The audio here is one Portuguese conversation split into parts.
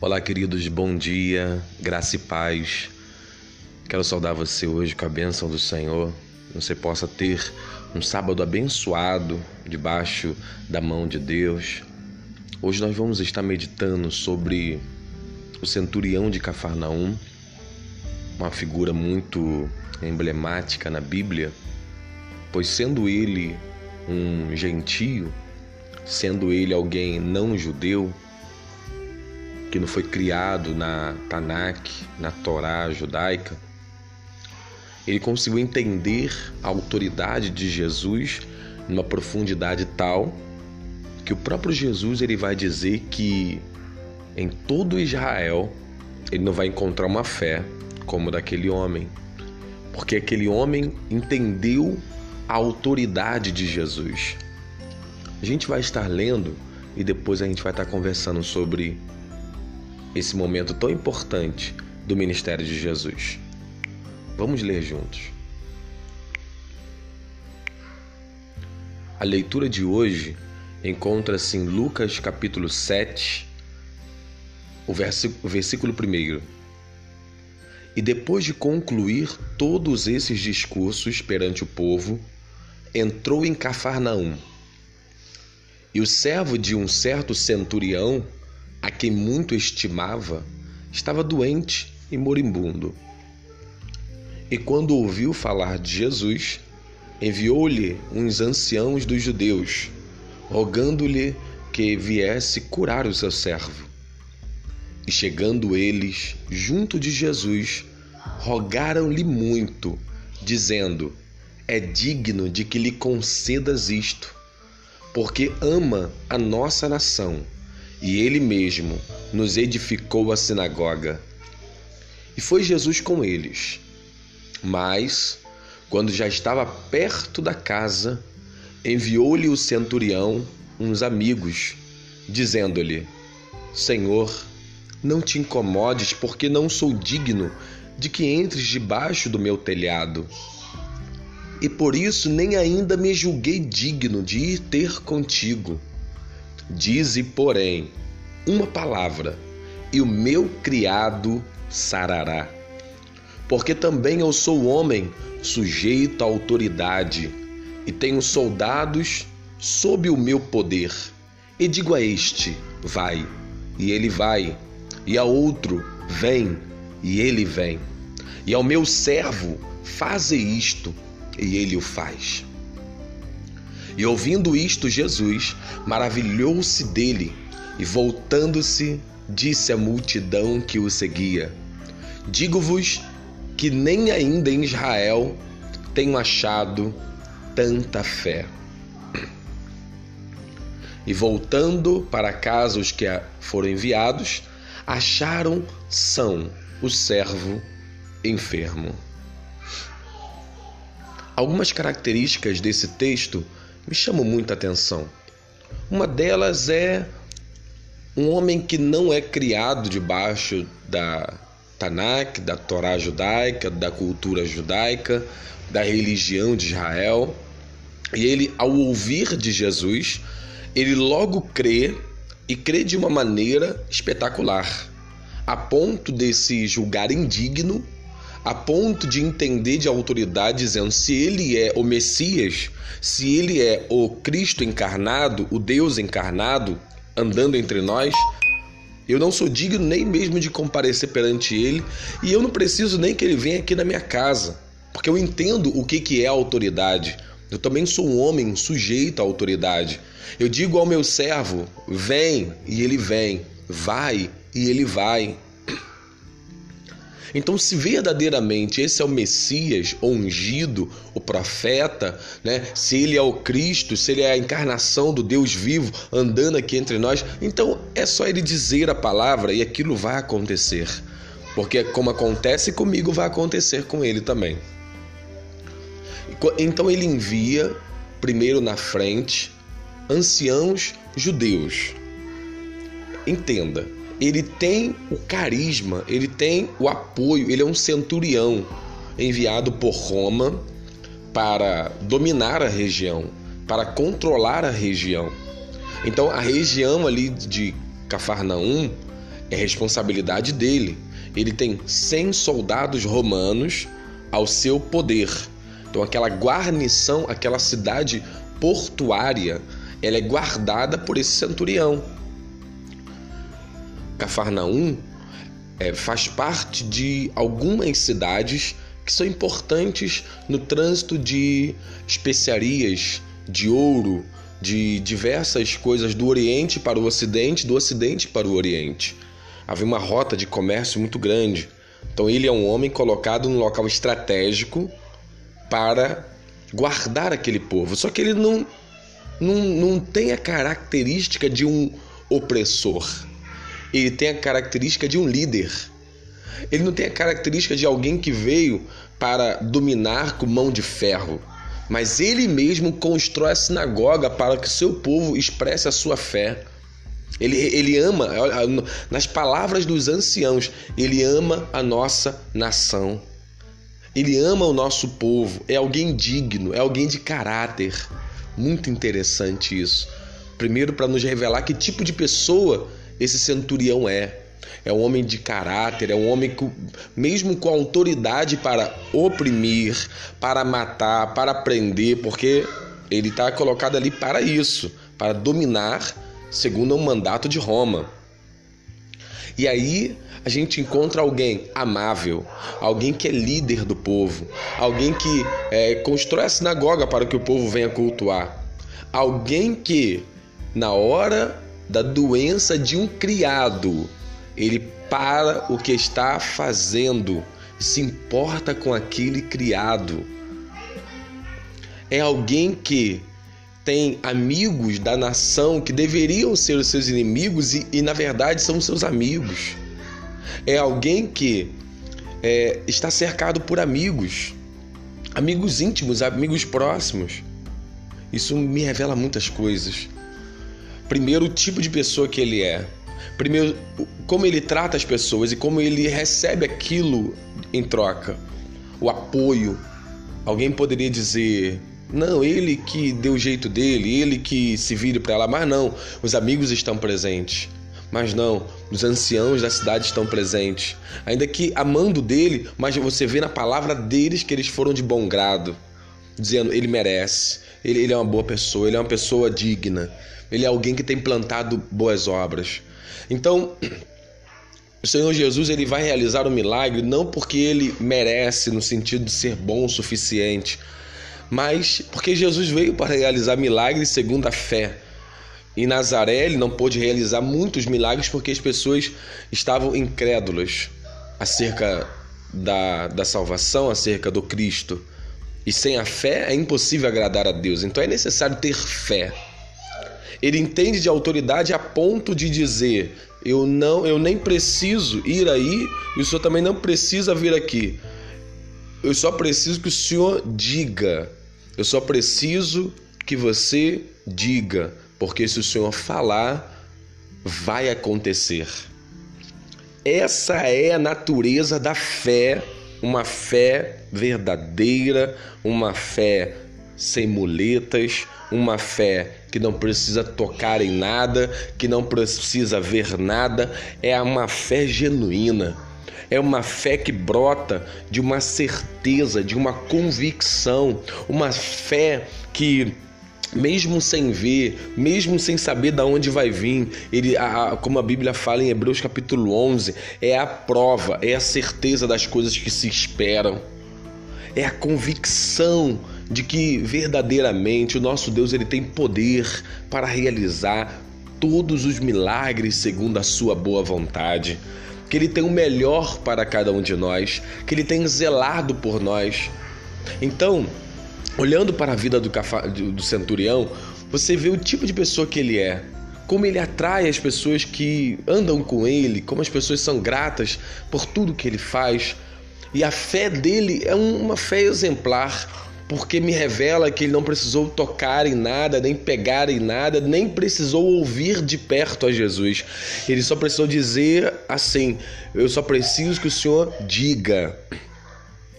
Olá, queridos, bom dia, graça e paz. Quero saudar você hoje com a bênção do Senhor. Você possa ter um sábado abençoado debaixo da mão de Deus. Hoje nós vamos estar meditando sobre o centurião de Cafarnaum, uma figura muito emblemática na Bíblia, pois sendo ele um gentio, sendo ele alguém não judeu, que não foi criado na Tanakh, na Torá judaica, ele conseguiu entender a autoridade de Jesus numa profundidade tal que o próprio Jesus ele vai dizer que em todo Israel ele não vai encontrar uma fé como daquele homem, porque aquele homem entendeu a autoridade de Jesus. A gente vai estar lendo e depois a gente vai estar conversando sobre esse momento tão importante do ministério de Jesus. Vamos ler juntos. A leitura de hoje encontra-se em Lucas capítulo 7, o versículo 1. E depois de concluir todos esses discursos perante o povo, entrou em Cafarnaum. E o servo de um certo centurião, a quem muito estimava, estava doente e moribundo. E quando ouviu falar de Jesus, enviou-lhe uns anciãos dos judeus, rogando-lhe que viesse curar o seu servo. E chegando eles junto de Jesus, rogaram-lhe muito, dizendo: É digno de que lhe concedas isto, porque ama a nossa nação e ele mesmo nos edificou a sinagoga. E foi Jesus com eles. Mas, quando já estava perto da casa, enviou-lhe o centurião uns amigos, dizendo-lhe: Senhor, não te incomodes, porque não sou digno de que entres debaixo do meu telhado. E por isso nem ainda me julguei digno de ir ter contigo Dize, porém, uma palavra, e o meu criado sarará. Porque também eu sou homem sujeito à autoridade, e tenho soldados sob o meu poder. E digo a este: vai, e ele vai, e a outro: vem, e ele vem. E ao meu servo: faze isto, e ele o faz. E ouvindo isto, Jesus maravilhou-se dele e, voltando-se, disse à multidão que o seguia: Digo-vos que nem ainda em Israel tenho achado tanta fé. E voltando para casa os que foram enviados, acharam são o servo enfermo. Algumas características desse texto me chamam muita atenção. Uma delas é um homem que não é criado debaixo da Tanakh, da Torá judaica, da cultura judaica, da religião de Israel. E ele, ao ouvir de Jesus, ele logo crê e crê de uma maneira espetacular, a ponto de se julgar indigno a ponto de entender de autoridade, dizendo: se ele é o Messias, se ele é o Cristo encarnado, o Deus encarnado, andando entre nós, eu não sou digno nem mesmo de comparecer perante ele e eu não preciso nem que ele venha aqui na minha casa, porque eu entendo o que, que é autoridade. Eu também sou um homem sujeito à autoridade. Eu digo ao meu servo: vem, e ele vem, vai, e ele vai. Então, se verdadeiramente esse é o Messias, o ungido, o profeta, né? se ele é o Cristo, se ele é a encarnação do Deus vivo andando aqui entre nós, então é só ele dizer a palavra e aquilo vai acontecer. Porque como acontece comigo, vai acontecer com ele também. Então ele envia, primeiro na frente, anciãos judeus. Entenda, ele tem o carisma, ele tem o apoio, ele é um centurião enviado por Roma para dominar a região, para controlar a região. Então a região ali de Cafarnaum é responsabilidade dele. Ele tem 100 soldados romanos ao seu poder. Então, aquela guarnição, aquela cidade portuária, ela é guardada por esse centurião. Cafarnaum é, faz parte de algumas cidades que são importantes no trânsito de especiarias, de ouro, de diversas coisas do Oriente para o Ocidente, do Ocidente para o Oriente. Havia uma rota de comércio muito grande. Então ele é um homem colocado num local estratégico para guardar aquele povo. Só que ele não, não, não tem a característica de um opressor. Ele tem a característica de um líder. Ele não tem a característica de alguém que veio para dominar com mão de ferro mas ele mesmo constrói a sinagoga para que seu povo expresse a sua fé. Ele, ele ama, nas palavras dos anciãos, ele ama a nossa nação. Ele ama o nosso povo. É alguém digno, é alguém de caráter. Muito interessante isso. Primeiro, para nos revelar que tipo de pessoa esse centurião é é um homem de caráter, é um homem que, mesmo com autoridade para oprimir, para matar, para prender, porque ele está colocado ali para isso, para dominar segundo o mandato de Roma. E aí a gente encontra alguém amável, alguém que é líder do povo, alguém que é, constrói a sinagoga para que o povo venha cultuar, alguém que, na hora da doença de um criado, ele para o que está fazendo, se importa com aquele criado. É alguém que tem amigos da nação que deveriam ser os seus inimigos e, e na verdade são seus amigos. É alguém que é, está cercado por amigos, amigos íntimos, amigos próximos. Isso me revela muitas coisas. Primeiro, o tipo de pessoa que ele é. Primeiro, como ele trata as pessoas e como ele recebe aquilo em troca. O apoio. Alguém poderia dizer: não, ele que deu o jeito dele, ele que se vire para lá, mas não, os amigos estão presentes. Mas não, os anciãos da cidade estão presentes. Ainda que amando dele, mas você vê na palavra deles que eles foram de bom grado, dizendo: ele merece, ele, ele é uma boa pessoa, ele é uma pessoa digna, ele é alguém que tem plantado boas obras. Então, o Senhor Jesus ele vai realizar o milagre não porque ele merece no sentido de ser bom o suficiente, mas porque Jesus veio para realizar milagres segundo a fé. Em Nazaré ele não pôde realizar muitos milagres porque as pessoas estavam incrédulas acerca da, da salvação, acerca do Cristo. E sem a fé é impossível agradar a Deus. Então é necessário ter fé. Ele entende de autoridade a ponto de dizer: eu não, eu nem preciso ir aí, e o senhor também não precisa vir aqui. Eu só preciso que o senhor diga. Eu só preciso que você diga, porque se o senhor falar, vai acontecer. Essa é a natureza da fé, uma fé verdadeira, uma fé sem muletas, uma fé que não precisa tocar em nada, que não precisa ver nada, é uma fé genuína. É uma fé que brota de uma certeza, de uma convicção, uma fé que mesmo sem ver, mesmo sem saber de onde vai vir, ele, a, como a Bíblia fala em Hebreus capítulo 11, é a prova, é a certeza das coisas que se esperam, é a convicção de que verdadeiramente o nosso Deus ele tem poder para realizar todos os milagres segundo a sua boa vontade, que ele tem o melhor para cada um de nós, que ele tem zelado por nós. Então, olhando para a vida do, do centurião, você vê o tipo de pessoa que ele é, como ele atrai as pessoas que andam com ele, como as pessoas são gratas por tudo que ele faz. E a fé dele é uma fé exemplar, porque me revela que ele não precisou tocar em nada, nem pegar em nada, nem precisou ouvir de perto a Jesus. Ele só precisou dizer assim: Eu só preciso que o Senhor diga.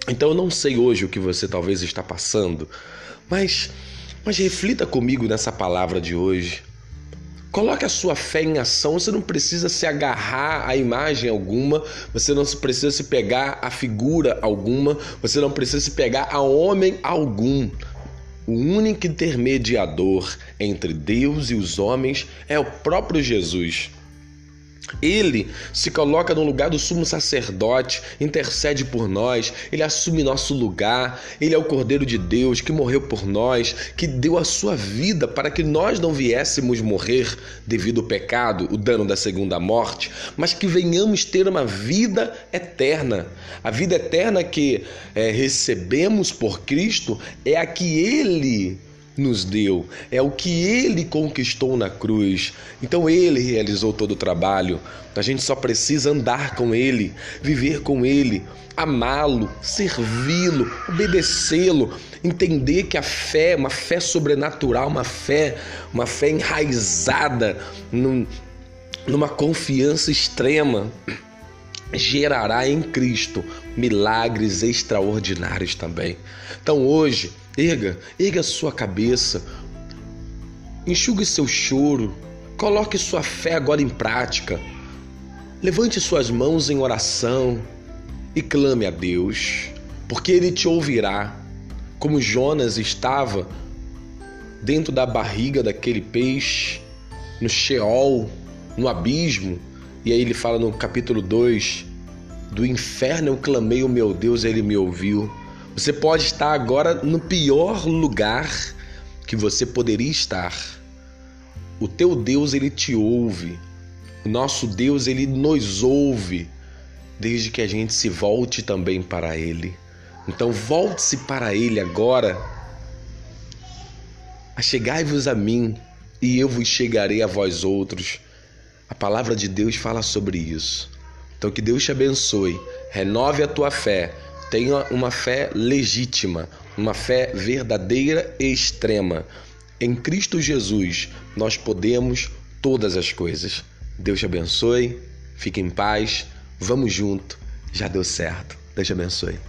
Então eu não sei hoje o que você talvez está passando, mas, mas reflita comigo nessa palavra de hoje. Coloque a sua fé em ação. Você não precisa se agarrar a imagem alguma, você não precisa se pegar a figura alguma, você não precisa se pegar a homem algum. O único intermediador entre Deus e os homens é o próprio Jesus. Ele se coloca no lugar do sumo sacerdote, intercede por nós, ele assume nosso lugar, ele é o Cordeiro de Deus que morreu por nós, que deu a sua vida para que nós não viéssemos morrer devido ao pecado, o dano da segunda morte, mas que venhamos ter uma vida eterna. A vida eterna que é, recebemos por Cristo é a que ele nos deu, é o que ele conquistou na cruz. Então ele realizou todo o trabalho. A gente só precisa andar com ele, viver com ele, amá-lo, servi-lo, obedecê-lo, entender que a fé, uma fé sobrenatural, uma fé, uma fé enraizada num, numa confiança extrema gerará em Cristo milagres extraordinários também. Então hoje, erga, erga sua cabeça, enxugue seu choro, coloque sua fé agora em prática. Levante suas mãos em oração e clame a Deus, porque ele te ouvirá. Como Jonas estava dentro da barriga daquele peixe, no Sheol, no abismo, e aí ele fala no capítulo 2: Do inferno eu clamei o meu Deus, ele me ouviu. Você pode estar agora no pior lugar que você poderia estar. O teu Deus, ele te ouve. O nosso Deus, ele nos ouve, desde que a gente se volte também para ele. Então, volte-se para ele agora. Achegai-vos a mim, e eu vos chegarei a vós outros. A palavra de Deus fala sobre isso. Então que Deus te abençoe, renove a tua fé, tenha uma fé legítima, uma fé verdadeira e extrema. Em Cristo Jesus nós podemos todas as coisas. Deus te abençoe, fique em paz, vamos junto, já deu certo. Deus te abençoe.